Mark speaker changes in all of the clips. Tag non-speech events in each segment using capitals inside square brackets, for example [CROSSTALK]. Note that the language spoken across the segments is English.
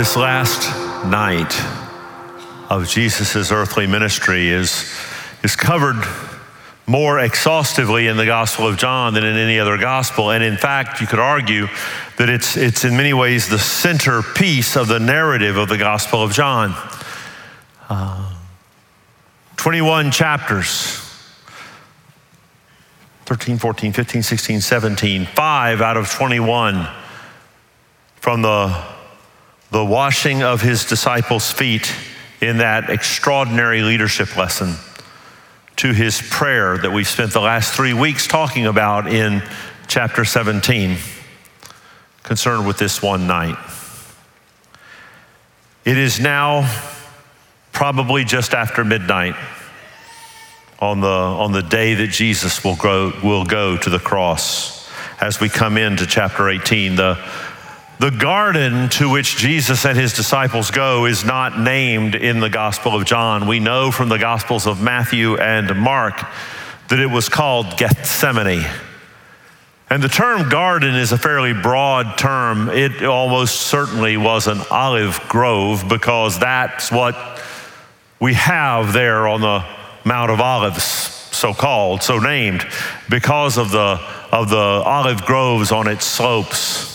Speaker 1: This last night of Jesus' earthly ministry is, is covered more exhaustively in the Gospel of John than in any other gospel. And in fact, you could argue that it's, it's in many ways the centerpiece of the narrative of the Gospel of John. Uh, 21 chapters 13, 14, 15, 16, 17, five out of 21 from the, the washing of his disciples' feet in that extraordinary leadership lesson to his prayer that we've spent the last three weeks talking about in chapter 17, concerned with this one night. It is now probably just after midnight on the, on the day that Jesus will go, will go to the cross as we come into chapter 18. The, the garden to which Jesus and his disciples go is not named in the Gospel of John. We know from the Gospels of Matthew and Mark that it was called Gethsemane. And the term garden is a fairly broad term. It almost certainly was an olive grove because that's what we have there on the Mount of Olives, so called, so named, because of the, of the olive groves on its slopes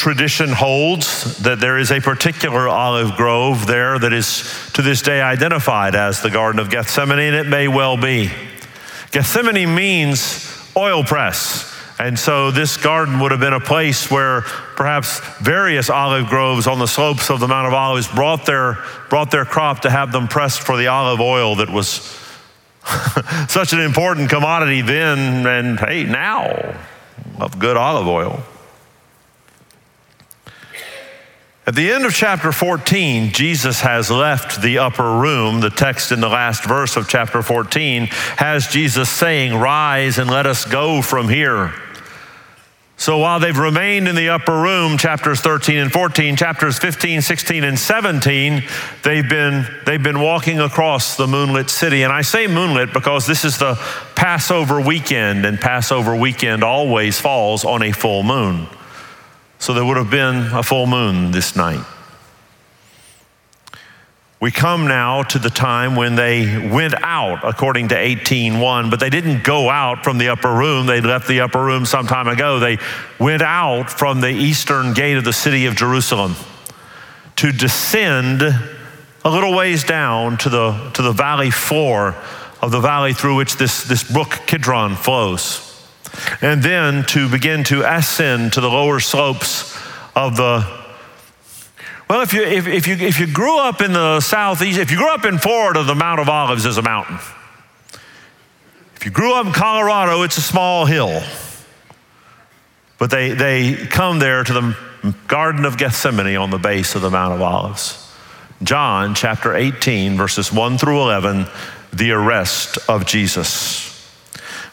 Speaker 1: tradition holds that there is a particular olive grove there that is to this day identified as the Garden of Gethsemane, and it may well be. Gethsemane means oil press. And so this garden would have been a place where perhaps various olive groves on the slopes of the Mount of Olives brought their, brought their crop to have them pressed for the olive oil that was [LAUGHS] such an important commodity then and hey, now of good olive oil. At the end of chapter 14, Jesus has left the upper room. The text in the last verse of chapter 14 has Jesus saying, Rise and let us go from here. So while they've remained in the upper room, chapters 13 and 14, chapters 15, 16, and 17, they've been, they've been walking across the moonlit city. And I say moonlit because this is the Passover weekend, and Passover weekend always falls on a full moon. So there would have been a full moon this night. We come now to the time when they went out according to 18:1, but they didn't go out from the upper room. They left the upper room some time ago. They went out from the eastern gate of the city of Jerusalem to descend a little ways down to the, to the valley floor of the valley through which this, this brook Kidron flows and then to begin to ascend to the lower slopes of the well if you if, if you if you grew up in the southeast if you grew up in florida the mount of olives is a mountain. If you grew up in colorado it's a small hill. But they they come there to the garden of gethsemane on the base of the mount of olives. John chapter 18 verses 1 through 11 the arrest of jesus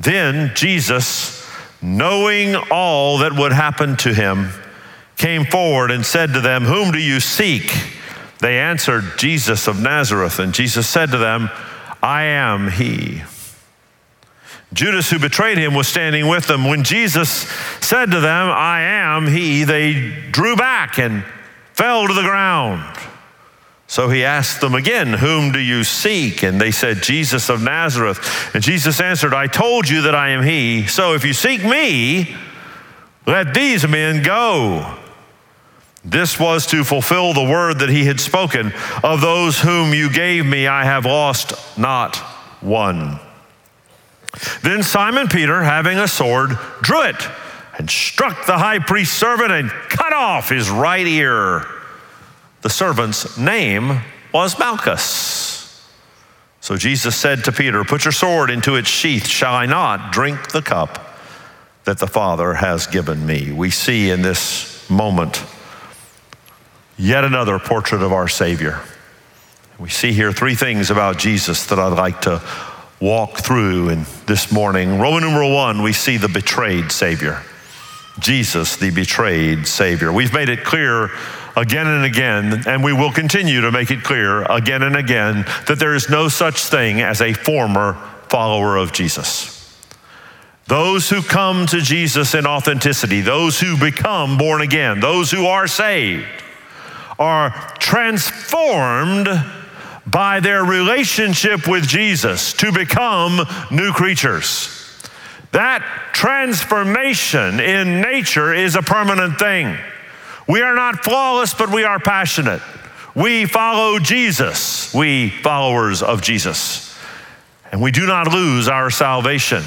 Speaker 1: Then Jesus, knowing all that would happen to him, came forward and said to them, Whom do you seek? They answered, Jesus of Nazareth. And Jesus said to them, I am he. Judas, who betrayed him, was standing with them. When Jesus said to them, I am he, they drew back and fell to the ground. So he asked them again, Whom do you seek? And they said, Jesus of Nazareth. And Jesus answered, I told you that I am he. So if you seek me, let these men go. This was to fulfill the word that he had spoken Of those whom you gave me, I have lost not one. Then Simon Peter, having a sword, drew it and struck the high priest's servant and cut off his right ear. The servant's name was Malchus. So Jesus said to Peter, Put your sword into its sheath. Shall I not drink the cup that the Father has given me? We see in this moment yet another portrait of our Savior. We see here three things about Jesus that I'd like to walk through in this morning. Roman numeral one, we see the betrayed Savior. Jesus, the betrayed Savior. We've made it clear again and again, and we will continue to make it clear again and again that there is no such thing as a former follower of Jesus. Those who come to Jesus in authenticity, those who become born again, those who are saved, are transformed by their relationship with Jesus to become new creatures. That transformation in nature is a permanent thing. We are not flawless, but we are passionate. We follow Jesus, we followers of Jesus. And we do not lose our salvation.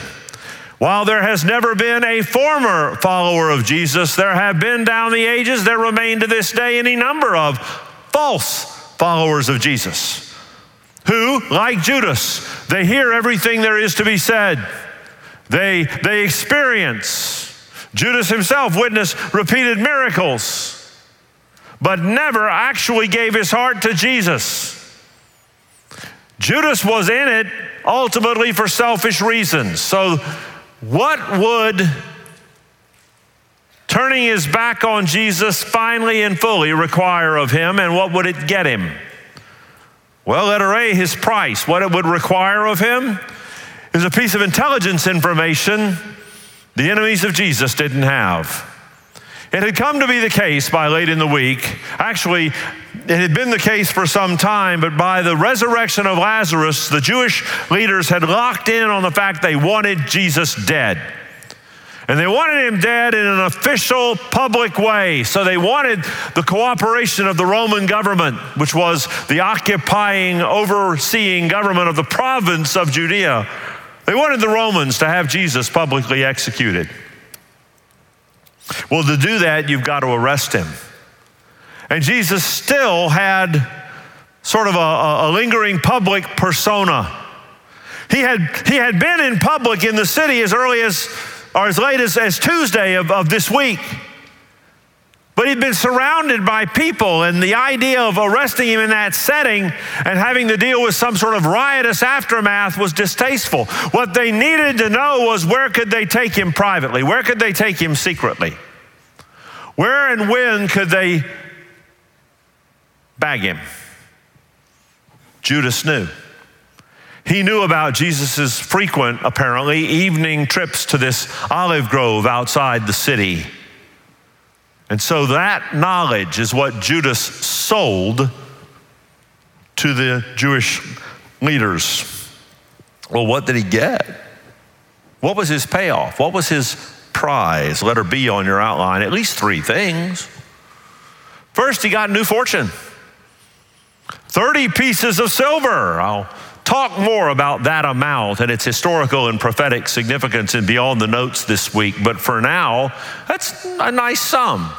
Speaker 1: While there has never been a former follower of Jesus, there have been down the ages, there remain to this day any number of false followers of Jesus who, like Judas, they hear everything there is to be said. They, they experience. Judas himself witnessed repeated miracles, but never actually gave his heart to Jesus. Judas was in it ultimately for selfish reasons. So, what would turning his back on Jesus finally and fully require of him, and what would it get him? Well, letter A, his price. What it would require of him is a piece of intelligence information the enemies of Jesus didn't have. It had come to be the case by late in the week. Actually, it had been the case for some time, but by the resurrection of Lazarus, the Jewish leaders had locked in on the fact they wanted Jesus dead. And they wanted him dead in an official, public way. So they wanted the cooperation of the Roman government, which was the occupying, overseeing government of the province of Judea. They wanted the Romans to have Jesus publicly executed. Well, to do that, you've got to arrest him. And Jesus still had sort of a, a, lingering public persona. He had, he had been in public in the city as early as, or as late as, as Tuesday of, of this week. But he'd been surrounded by people, and the idea of arresting him in that setting and having to deal with some sort of riotous aftermath was distasteful. What they needed to know was where could they take him privately? Where could they take him secretly? Where and when could they bag him? Judas knew. He knew about Jesus' frequent, apparently, evening trips to this olive grove outside the city. And so that knowledge is what Judas sold to the Jewish leaders. Well, what did he get? What was his payoff? What was his prize? Letter B on your outline. At least three things. First, he got a new fortune 30 pieces of silver. I'll talk more about that amount and its historical and prophetic significance and beyond the notes this week. But for now, that's a nice sum.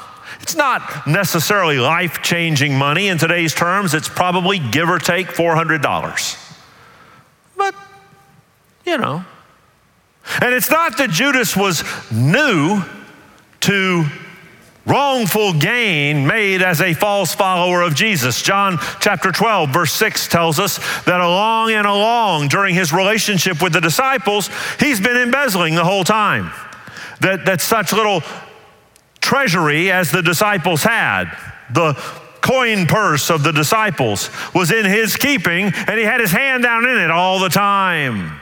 Speaker 1: It's not necessarily life changing money in today's terms. It's probably give or take $400. But, you know. And it's not that Judas was new to wrongful gain made as a false follower of Jesus. John chapter 12, verse 6 tells us that along and along during his relationship with the disciples, he's been embezzling the whole time. That, that such little treasury as the disciples had. The coin purse of the disciples was in his keeping, and he had his hand down in it all the time.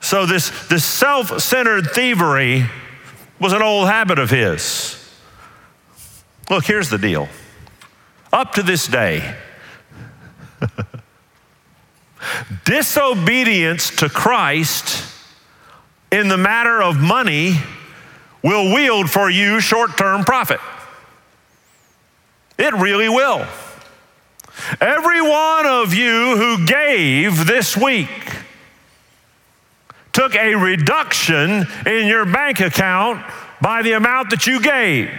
Speaker 1: So, this, this self centered thievery was an old habit of his. Look, here's the deal. Up to this day, [LAUGHS] disobedience to Christ in the matter of money will wield for you short term profit. It really will. Every one of you who gave this week took a reduction in your bank account by the amount that you gave.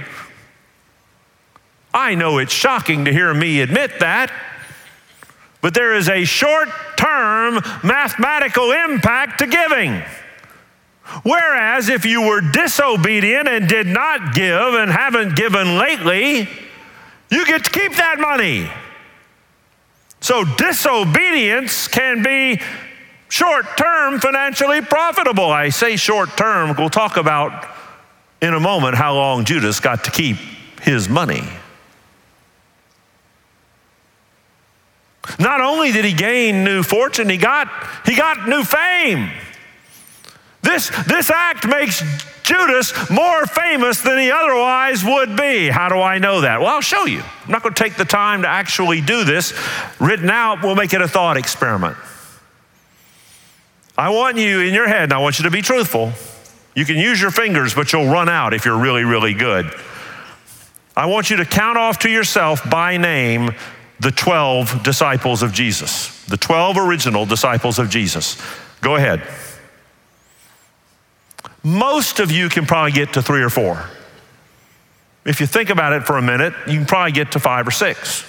Speaker 1: I know it's shocking to hear me admit that, but there is a short term mathematical impact to giving. Whereas if you were disobedient and did not give and haven't given lately, you get to keep that money. So disobedience can be short term financially profitable. I say short term, we'll talk about in a moment how long Judas got to keep his money. Not only did he gain new fortune, he got, he got new fame. This, this act makes Judas more famous than he otherwise would be. How do I know that? Well, I'll show you. I'm not going to take the time to actually do this. Written out, we'll make it a thought experiment. I want you in your head, and I want you to be truthful. You can use your fingers, but you'll run out if you're really, really good. I want you to count off to yourself by name the 12 disciples of Jesus, the 12 original disciples of Jesus. Go ahead. Most of you can probably get to three or four. If you think about it for a minute, you can probably get to five or six.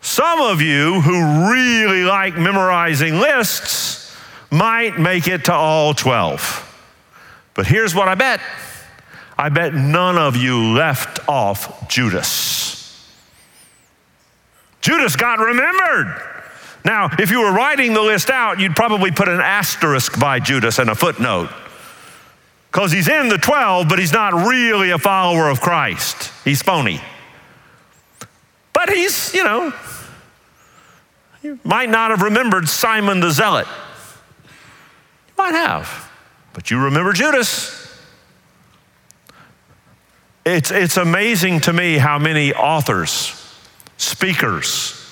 Speaker 1: Some of you who really like memorizing lists might make it to all 12. But here's what I bet I bet none of you left off Judas. Judas got remembered. Now, if you were writing the list out, you'd probably put an asterisk by Judas and a footnote because he's in the 12, but he's not really a follower of Christ. He's phony. But he's, you know, you might not have remembered Simon the Zealot. You might have, but you remember Judas. It's, it's amazing to me how many authors, speakers,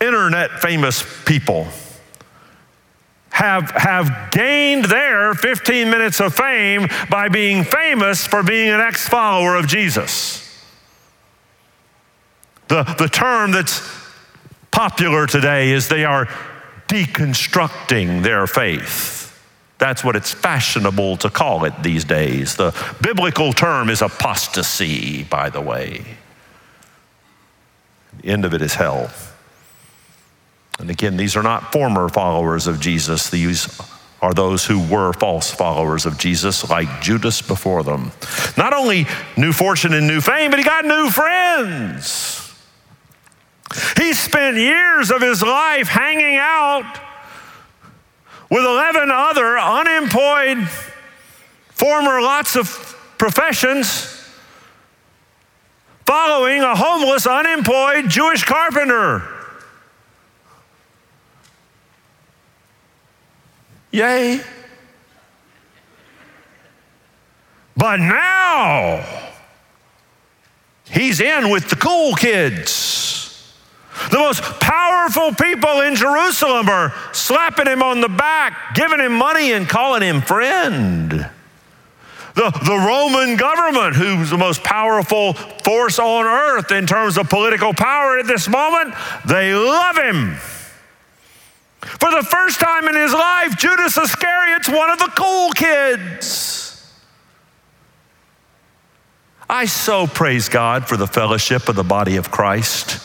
Speaker 1: internet famous people have, have gained their 15 minutes of fame by being famous for being an ex follower of Jesus. The, the term that's popular today is they are deconstructing their faith. That's what it's fashionable to call it these days. The biblical term is apostasy, by the way. The end of it is hell. And again, these are not former followers of Jesus. These are those who were false followers of Jesus, like Judas before them. Not only new fortune and new fame, but he got new friends. He spent years of his life hanging out with 11 other unemployed, former lots of professions, following a homeless, unemployed Jewish carpenter. Yay. But now, he's in with the cool kids. The most powerful people in Jerusalem are slapping him on the back, giving him money, and calling him friend. The, the Roman government, who's the most powerful force on earth in terms of political power at this moment, they love him. For the first time in his life, Judas Iscariot's one of the cool kids. I so praise God for the fellowship of the body of Christ.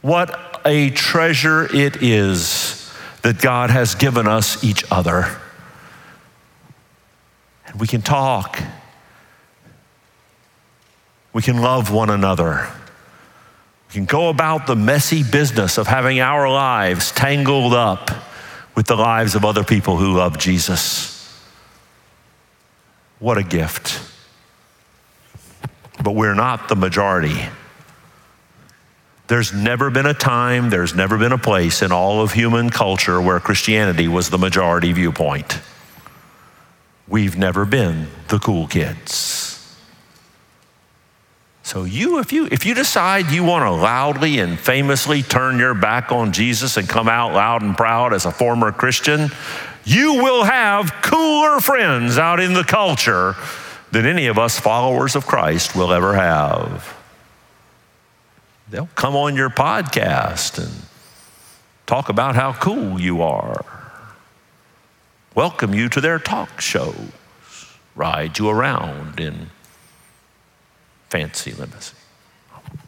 Speaker 1: What a treasure it is that God has given us each other. And we can talk, we can love one another can go about the messy business of having our lives tangled up with the lives of other people who love Jesus. What a gift. But we're not the majority. There's never been a time, there's never been a place in all of human culture where Christianity was the majority viewpoint. We've never been the cool kids. So you if you if you decide you want to loudly and famously turn your back on Jesus and come out loud and proud as a former Christian, you will have cooler friends out in the culture than any of us followers of Christ will ever have. They'll come on your podcast and talk about how cool you are. Welcome you to their talk shows, ride you around in fancy limousine,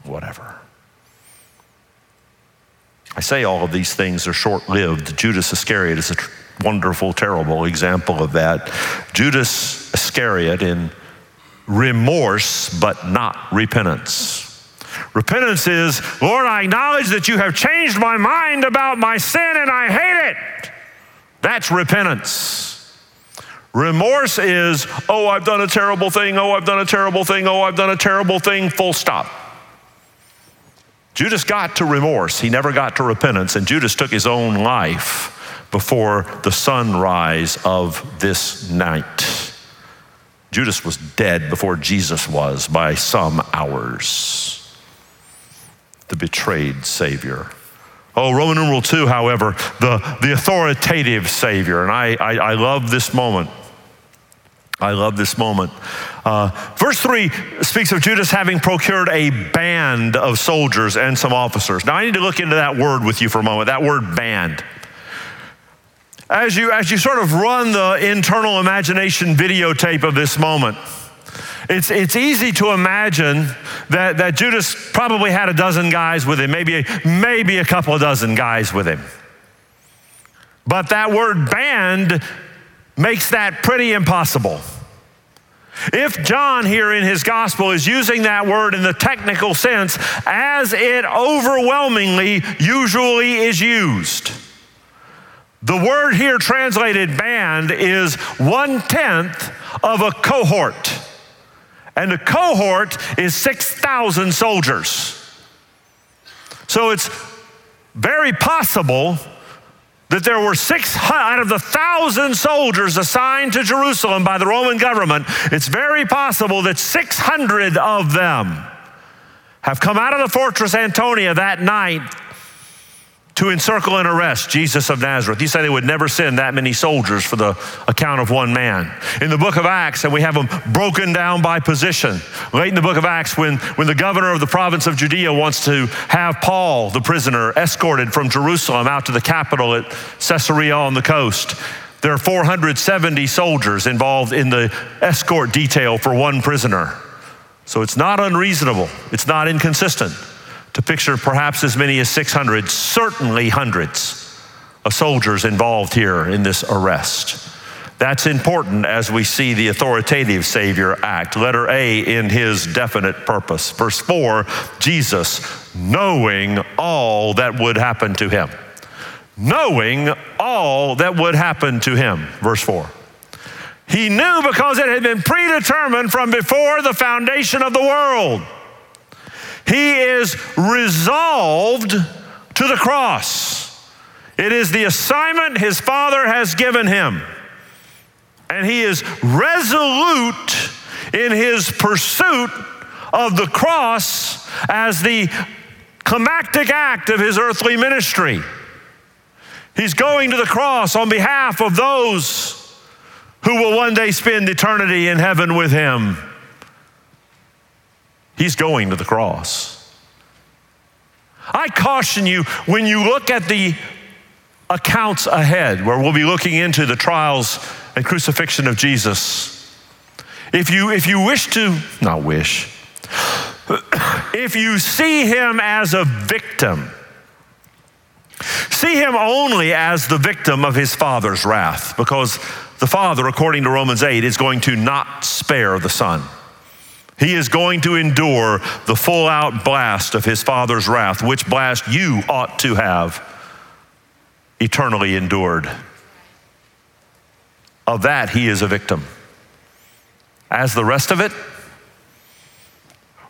Speaker 1: whatever. I say all of these things are short lived. Judas Iscariot is a wonderful, terrible example of that. Judas Iscariot in remorse, but not repentance. Repentance is, Lord, I acknowledge that you have changed my mind about my sin and I hate it. That's repentance. Remorse is, oh, I've done a terrible thing, oh, I've done a terrible thing, oh, I've done a terrible thing, full stop. Judas got to remorse, he never got to repentance, and Judas took his own life before the sunrise of this night. Judas was dead before Jesus was by some hours. The betrayed Savior. Oh, Roman numeral two, however, the, the authoritative Savior. And I, I, I love this moment. I love this moment. Uh, verse 3 speaks of Judas having procured a band of soldiers and some officers. Now, I need to look into that word with you for a moment, that word band. As you, as you sort of run the internal imagination videotape of this moment, it's, it's easy to imagine that, that Judas probably had a dozen guys with him, maybe, maybe a couple of dozen guys with him. But that word band makes that pretty impossible. If John here in his gospel is using that word in the technical sense as it overwhelmingly usually is used, the word here translated band is one tenth of a cohort. And a cohort is 6,000 soldiers. So it's very possible that there were 600 out of the thousand soldiers assigned to Jerusalem by the Roman government, it's very possible that 600 of them have come out of the fortress Antonia that night to encircle and arrest Jesus of Nazareth. You say they would never send that many soldiers for the account of one man. In the book of Acts, and we have them broken down by position. Late in the book of Acts, when, when the governor of the province of Judea wants to have Paul, the prisoner, escorted from Jerusalem out to the capital at Caesarea on the coast, there are 470 soldiers involved in the escort detail for one prisoner. So it's not unreasonable, it's not inconsistent to picture perhaps as many as 600, certainly hundreds of soldiers involved here in this arrest. That's important as we see the authoritative Savior act. Letter A in his definite purpose. Verse 4 Jesus, knowing all that would happen to him. Knowing all that would happen to him. Verse 4. He knew because it had been predetermined from before the foundation of the world he is resolved to the cross. It is the assignment his father has given him. And he is resolute in his pursuit of the cross as the climactic act of his earthly ministry. He's going to the cross on behalf of those who will one day spend eternity in heaven with him. He's going to the cross. I caution you when you look at the accounts ahead, where we'll be looking into the trials and crucifixion of Jesus. If you, if you wish to, not wish, [CLEARS THROAT] if you see him as a victim, see him only as the victim of his father's wrath, because the father, according to Romans 8, is going to not spare the son. He is going to endure the full out blast of his Father's wrath, which blast you ought to have eternally endured. Of that, he is a victim. As the rest of it,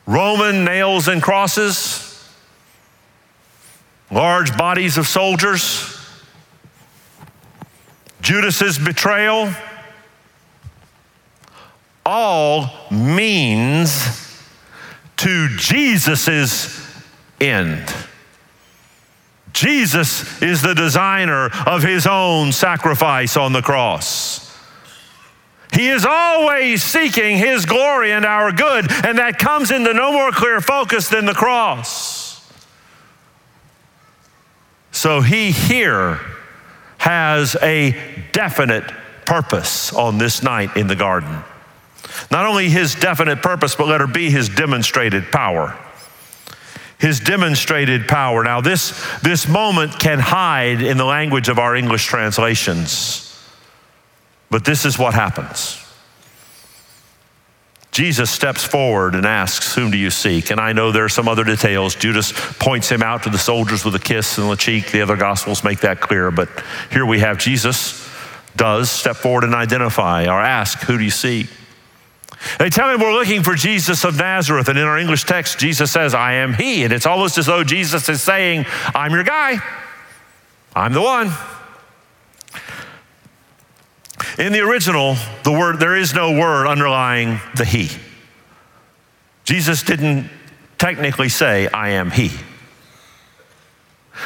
Speaker 1: Roman nails and crosses, large bodies of soldiers, Judas's betrayal, all means to Jesus's end. Jesus is the designer of his own sacrifice on the cross. He is always seeking his glory and our good, and that comes into no more clear focus than the cross. So he here has a definite purpose on this night in the garden. Not only his definite purpose, but let her be his demonstrated power. His demonstrated power. Now, this, this moment can hide in the language of our English translations, but this is what happens. Jesus steps forward and asks, Whom do you seek? And I know there are some other details. Judas points him out to the soldiers with a kiss on the cheek. The other gospels make that clear. But here we have Jesus does step forward and identify or ask, Who do you seek? They tell him we're looking for Jesus of Nazareth. And in our English text, Jesus says, I am he. And it's almost as though Jesus is saying, I'm your guy. I'm the one. In the original, the word, there is no word underlying the he. Jesus didn't technically say, I am he.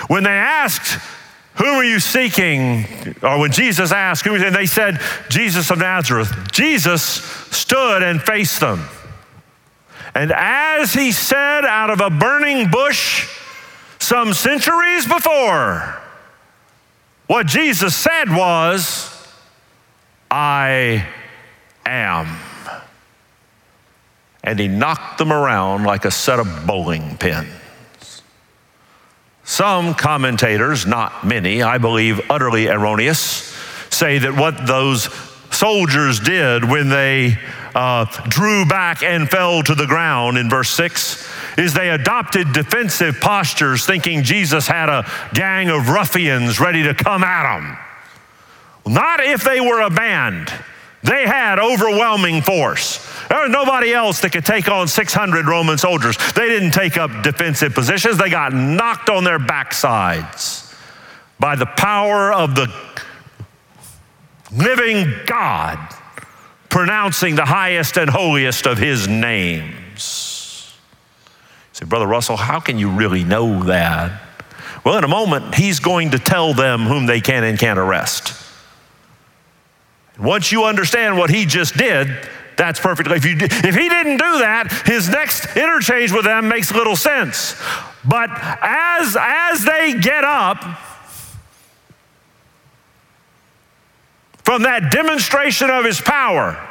Speaker 1: When they asked, Who are you seeking? Or when Jesus asked, Who and they said, Jesus of Nazareth. Jesus stood and faced them. And as he said out of a burning bush some centuries before, what Jesus said was, I am. And he knocked them around like a set of bowling pins. Some commentators, not many, I believe utterly erroneous, say that what those soldiers did when they uh, drew back and fell to the ground in verse 6 is they adopted defensive postures, thinking Jesus had a gang of ruffians ready to come at them. Not if they were a band. They had overwhelming force. There was nobody else that could take on 600 Roman soldiers. They didn't take up defensive positions, they got knocked on their backsides by the power of the living God pronouncing the highest and holiest of his names. You say, Brother Russell, how can you really know that? Well, in a moment, he's going to tell them whom they can and can't arrest. Once you understand what he just did, that's perfectly. If, you, if he didn't do that, his next interchange with them makes little sense. But as, as they get up from that demonstration of his power,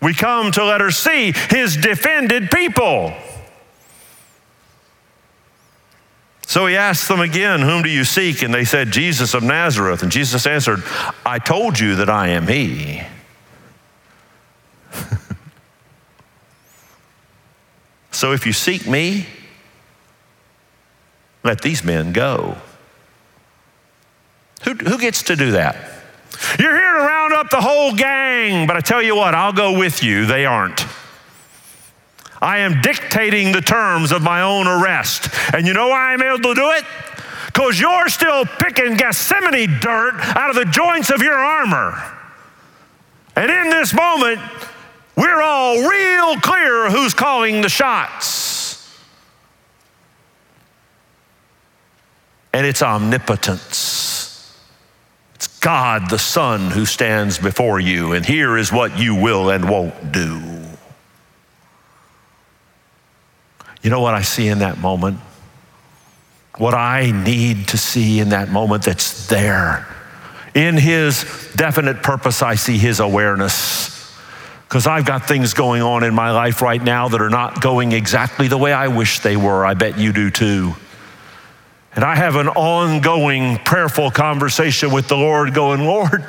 Speaker 1: we come to letter C, his defended people. So he asked them again, Whom do you seek? And they said, Jesus of Nazareth. And Jesus answered, I told you that I am he. So if you seek me, let these men go. Who, who gets to do that? You're here to round up the whole gang, but I tell you what, I'll go with you. They aren't. I am dictating the terms of my own arrest. And you know why I'm able to do it? Because you're still picking Gethsemane dirt out of the joints of your armor. And in this moment, we're all real clear who's calling the shots. And it's omnipotence. It's God the Son who stands before you, and here is what you will and won't do. You know what I see in that moment? What I need to see in that moment that's there. In his definite purpose, I see his awareness. Because I've got things going on in my life right now that are not going exactly the way I wish they were. I bet you do too. And I have an ongoing prayerful conversation with the Lord, going, Lord,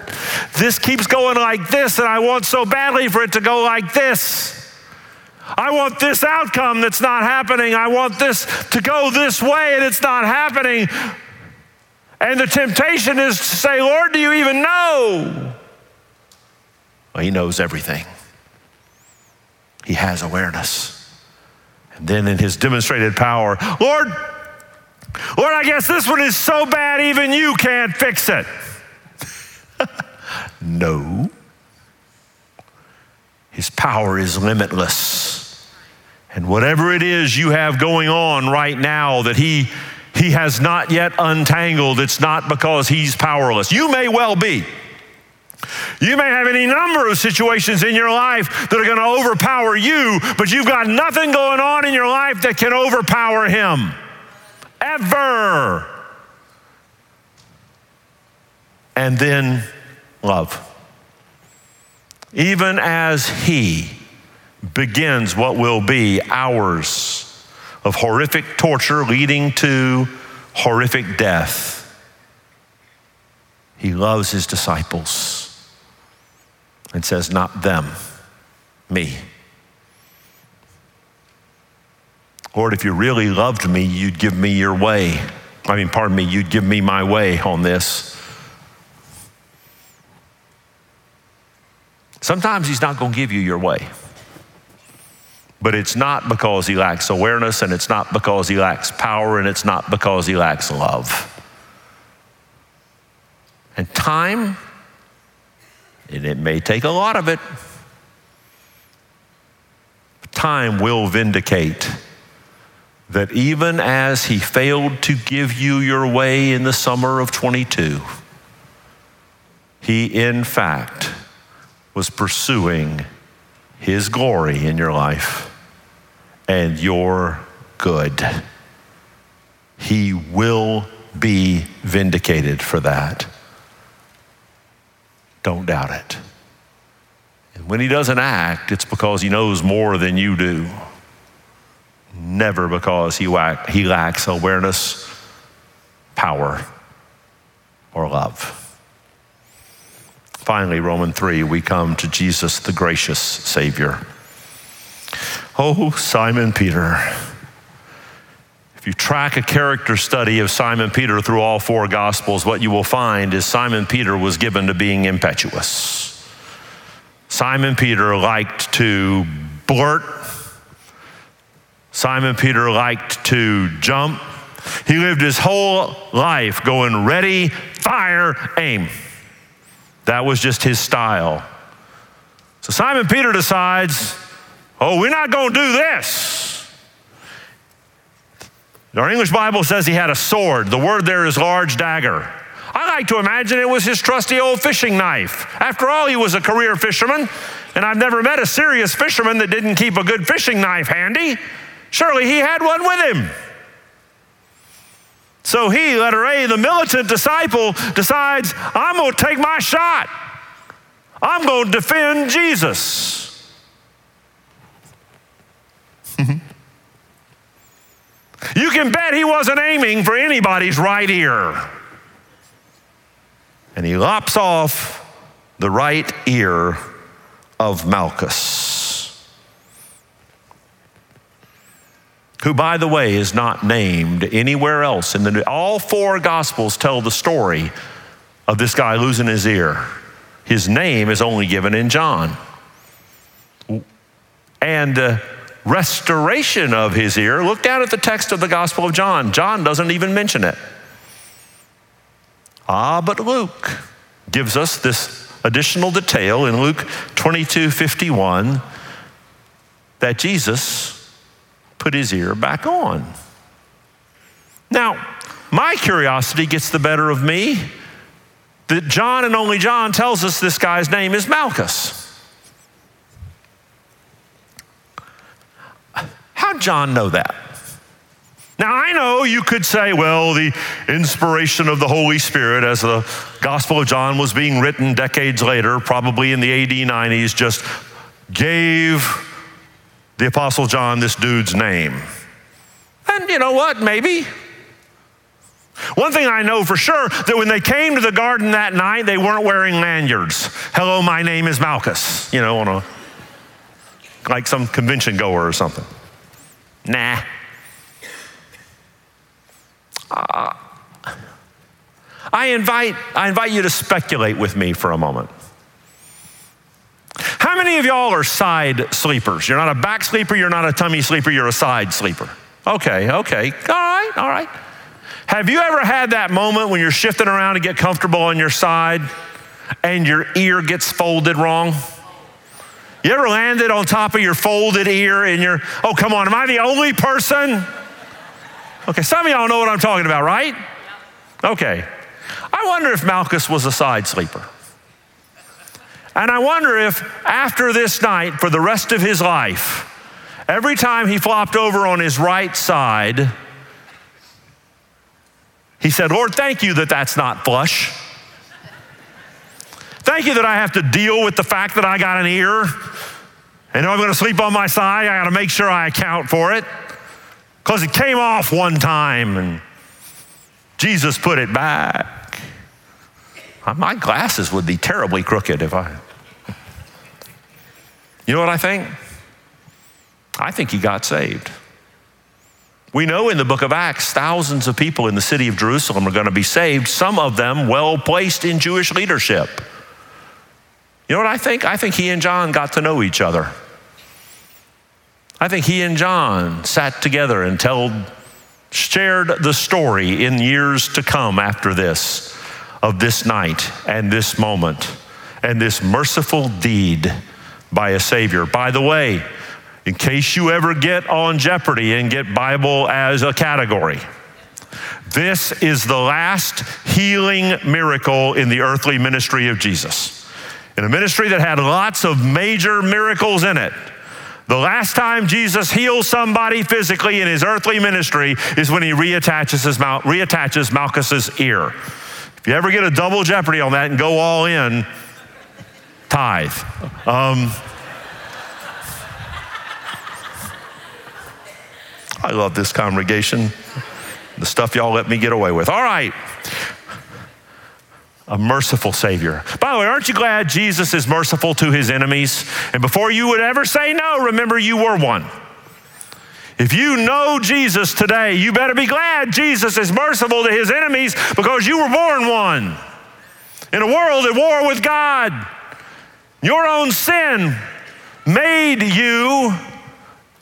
Speaker 1: this keeps going like this, and I want so badly for it to go like this. I want this outcome that's not happening. I want this to go this way and it's not happening. And the temptation is to say, Lord, do you even know? Well, He knows everything, He has awareness. And then in His demonstrated power, Lord, Lord, I guess this one is so bad even you can't fix it. [LAUGHS] no. His power is limitless. And whatever it is you have going on right now that he, he has not yet untangled, it's not because he's powerless. You may well be. You may have any number of situations in your life that are going to overpower you, but you've got nothing going on in your life that can overpower him. Ever. And then love even as He begins what will be hours of horrific torture leading to horrific death. He loves His disciples and says, Not them, me. Lord, if you really loved me, you'd give me your way. I mean, pardon me, you'd give me my way on this. Sometimes He's not going to give you your way. But it's not because He lacks awareness, and it's not because He lacks power, and it's not because He lacks love. And time and it may take a lot of it, time will vindicate that even as he failed to give you your way in the summer of 22, he in fact was pursuing his glory in your life and your good. He will be vindicated for that. Don't doubt it. And when he doesn't act, it's because he knows more than you do. Never because he, he lacks awareness, power, or love. Finally, Romans 3, we come to Jesus, the gracious Savior. Oh, Simon Peter. If you track a character study of Simon Peter through all four Gospels, what you will find is Simon Peter was given to being impetuous. Simon Peter liked to blurt. Simon Peter liked to jump. He lived his whole life going ready, fire, aim. That was just his style. So Simon Peter decides, oh, we're not going to do this. Our English Bible says he had a sword. The word there is large dagger. I like to imagine it was his trusty old fishing knife. After all, he was a career fisherman, and I've never met a serious fisherman that didn't keep a good fishing knife handy. Surely he had one with him. So he, letter A, the militant disciple, decides, I'm going to take my shot. I'm going to defend Jesus. Can bet he wasn't aiming for anybody's right ear and he lops off the right ear of Malchus, who, by the way, is not named anywhere else. In the, all four Gospels tell the story of this guy losing his ear. His name is only given in John. And uh, restoration of his ear, look down at the text of the Gospel of John. John doesn't even mention it. Ah, but Luke gives us this additional detail in Luke 22 51 that Jesus put his ear back on. Now, my curiosity gets the better of me that John and only John tells us this guy's name is Malchus. How'd John know that? Now, I know you could say, well, the inspiration of the Holy Spirit, as the Gospel of John was being written decades later, probably in the AD 90s, just gave the Apostle John this dude's name. And you know what? Maybe. One thing I know for sure that when they came to the garden that night, they weren't wearing lanyards. Hello, my name is Malchus, you know, on a like some convention goer or something. Nah. Uh, I invite, I invite you to speculate with me for a moment. How many of y'all are side sleepers? You're not a back sleeper, you're not a tummy sleeper, you're a side sleeper. Okay, okay, all right, all right. Have you ever had that moment when you're shifting around to get comfortable on your side and your ear gets folded wrong? You ever landed on top of your folded ear and you're, oh, come on, am I the only person? Okay, some of y'all know what I'm talking about, right? Okay. I wonder if Malchus was a side sleeper. And I wonder if after this night, for the rest of his life, every time he flopped over on his right side, he said, Lord, thank you that that's not flush. Thank you that I have to deal with the fact that I got an ear. And I'm going to sleep on my side, I got to make sure I account for it because it came off one time and Jesus put it back. Uh, my glasses would be terribly crooked if I. [LAUGHS] You know what I think? I think he got saved. We know in the book of Acts, thousands of people in the city of Jerusalem are going to be saved, some of them well placed in Jewish leadership. You know what I think? I think he and John got to know each other. I think he and John sat together and told, shared the story in years to come after this of this night and this moment and this merciful deed by a Savior. By the way, in case you ever get on Jeopardy and get Bible as a category. This is the last healing miracle in the earthly ministry of Jesus. In a ministry that had lots of major miracles in it. The last time Jesus heals somebody physically in his earthly ministry is when he reattaches, his, reattaches Malchus's ear. If you ever get a double jeopardy on that and go all in, tithe. Um, I love this congregation. The stuff y'all let me get away with. All right. A merciful Savior. By the way, aren't you glad Jesus is merciful to his enemies? And before you would ever say no, remember you were one. If you know Jesus today, you better be glad Jesus is merciful to his enemies because you were born one. In a world at war with God, your own sin made you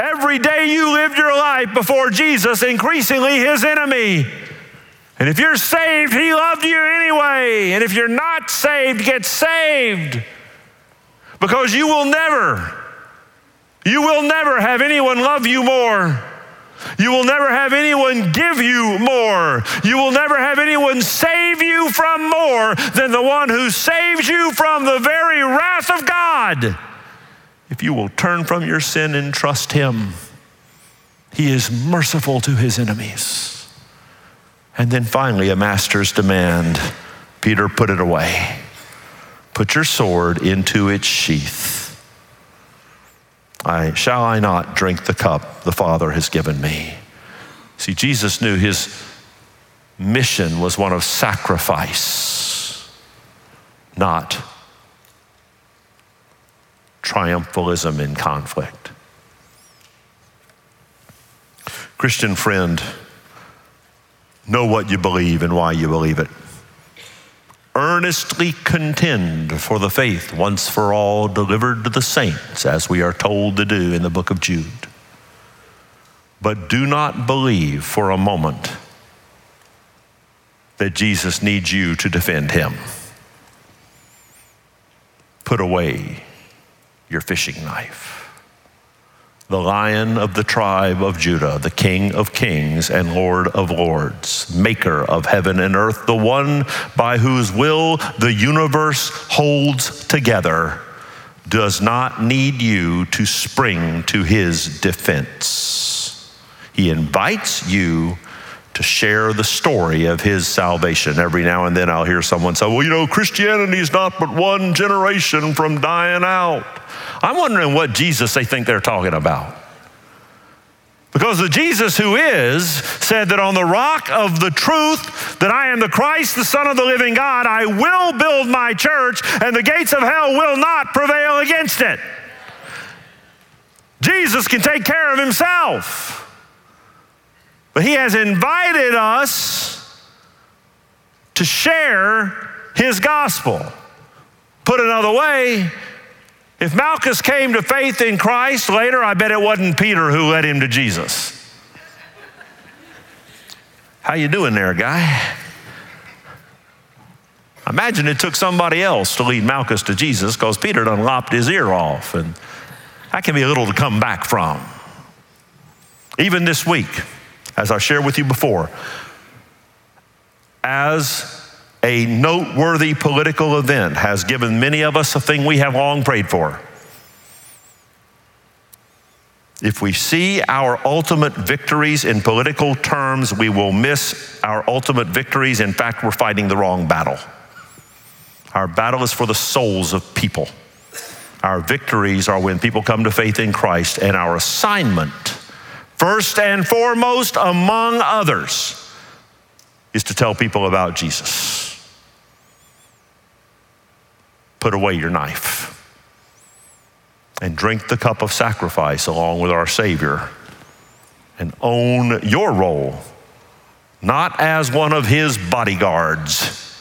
Speaker 1: Every day you lived your life before Jesus, increasingly his enemy. And if you're saved, he loved you anyway. And if you're not saved, get saved. Because you will never, you will never have anyone love you more. You will never have anyone give you more. You will never have anyone save you from more than the one who saves you from the very wrath of God if you will turn from your sin and trust Him. He is merciful to His enemies. And then finally, a master's demand Peter, put it away. Put your sword into its sheath. I, shall I not drink the cup the Father has given me? See, Jesus knew his mission was one of sacrifice, not triumphalism in conflict. Christian friend, know what you believe and why you believe it. Earnestly contend for the faith once for all delivered to the saints, as we are told to do in the book of Jude. But do not believe for a moment that Jesus needs you to defend him. Put away your fishing knife. The lion of the tribe of Judah, the king of kings and lord of lords, maker of heaven and earth, the one by whose will the universe holds together, does not need you to spring to his defense. He invites you to share the story of his salvation. Every now and then I'll hear someone say, Well, you know, Christianity is not but one generation from dying out. I'm wondering what Jesus they think they're talking about. Because the Jesus who is said that on the rock of the truth that I am the Christ, the Son of the living God, I will build my church, and the gates of hell will not prevail against it. Jesus can take care of himself. But he has invited us to share his gospel. Put another way, if Malchus came to faith in Christ later, I bet it wasn't Peter who led him to Jesus. How you doing there, guy? Imagine it took somebody else to lead Malchus to Jesus because Peter done lopped his ear off, and that can be a little to come back from. Even this week, as I shared with you before, as a noteworthy political event has given many of us a thing we have long prayed for. If we see our ultimate victories in political terms, we will miss our ultimate victories. In fact, we're fighting the wrong battle. Our battle is for the souls of people. Our victories are when people come to faith in Christ, and our assignment, first and foremost among others, is to tell people about Jesus put away your knife and drink the cup of sacrifice along with our Savior and own your role, not as one of his bodyguards,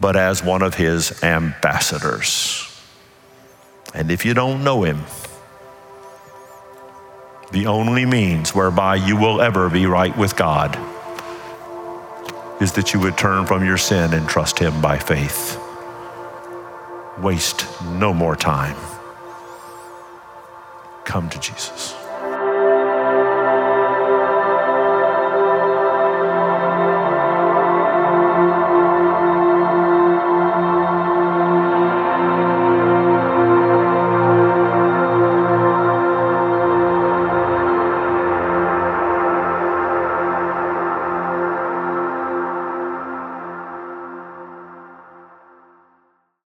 Speaker 1: but as one of his ambassadors. And if you don't know him, the only means whereby you will ever be right with God is that you would turn from your sin and trust him by faith. Waste no more time. Come to Jesus.